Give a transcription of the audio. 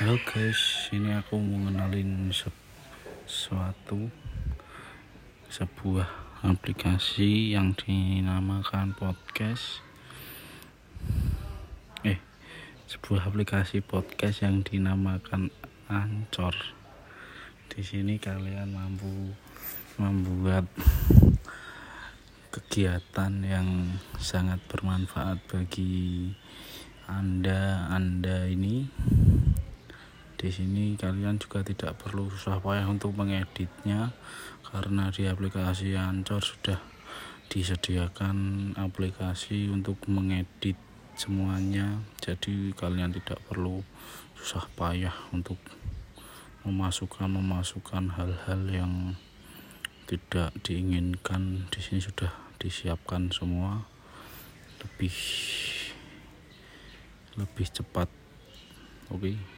Halo guys, ini aku mau ngenalin sesuatu sebuah aplikasi yang dinamakan podcast. Eh, sebuah aplikasi podcast yang dinamakan Ancor. Di sini kalian mampu membuat kegiatan yang sangat bermanfaat bagi Anda Anda ini di sini kalian juga tidak perlu susah payah untuk mengeditnya karena di aplikasi Anchor sudah disediakan aplikasi untuk mengedit semuanya. Jadi kalian tidak perlu susah payah untuk memasukkan memasukkan hal-hal yang tidak diinginkan. Di sini sudah disiapkan semua. Lebih lebih cepat. Oke. okay.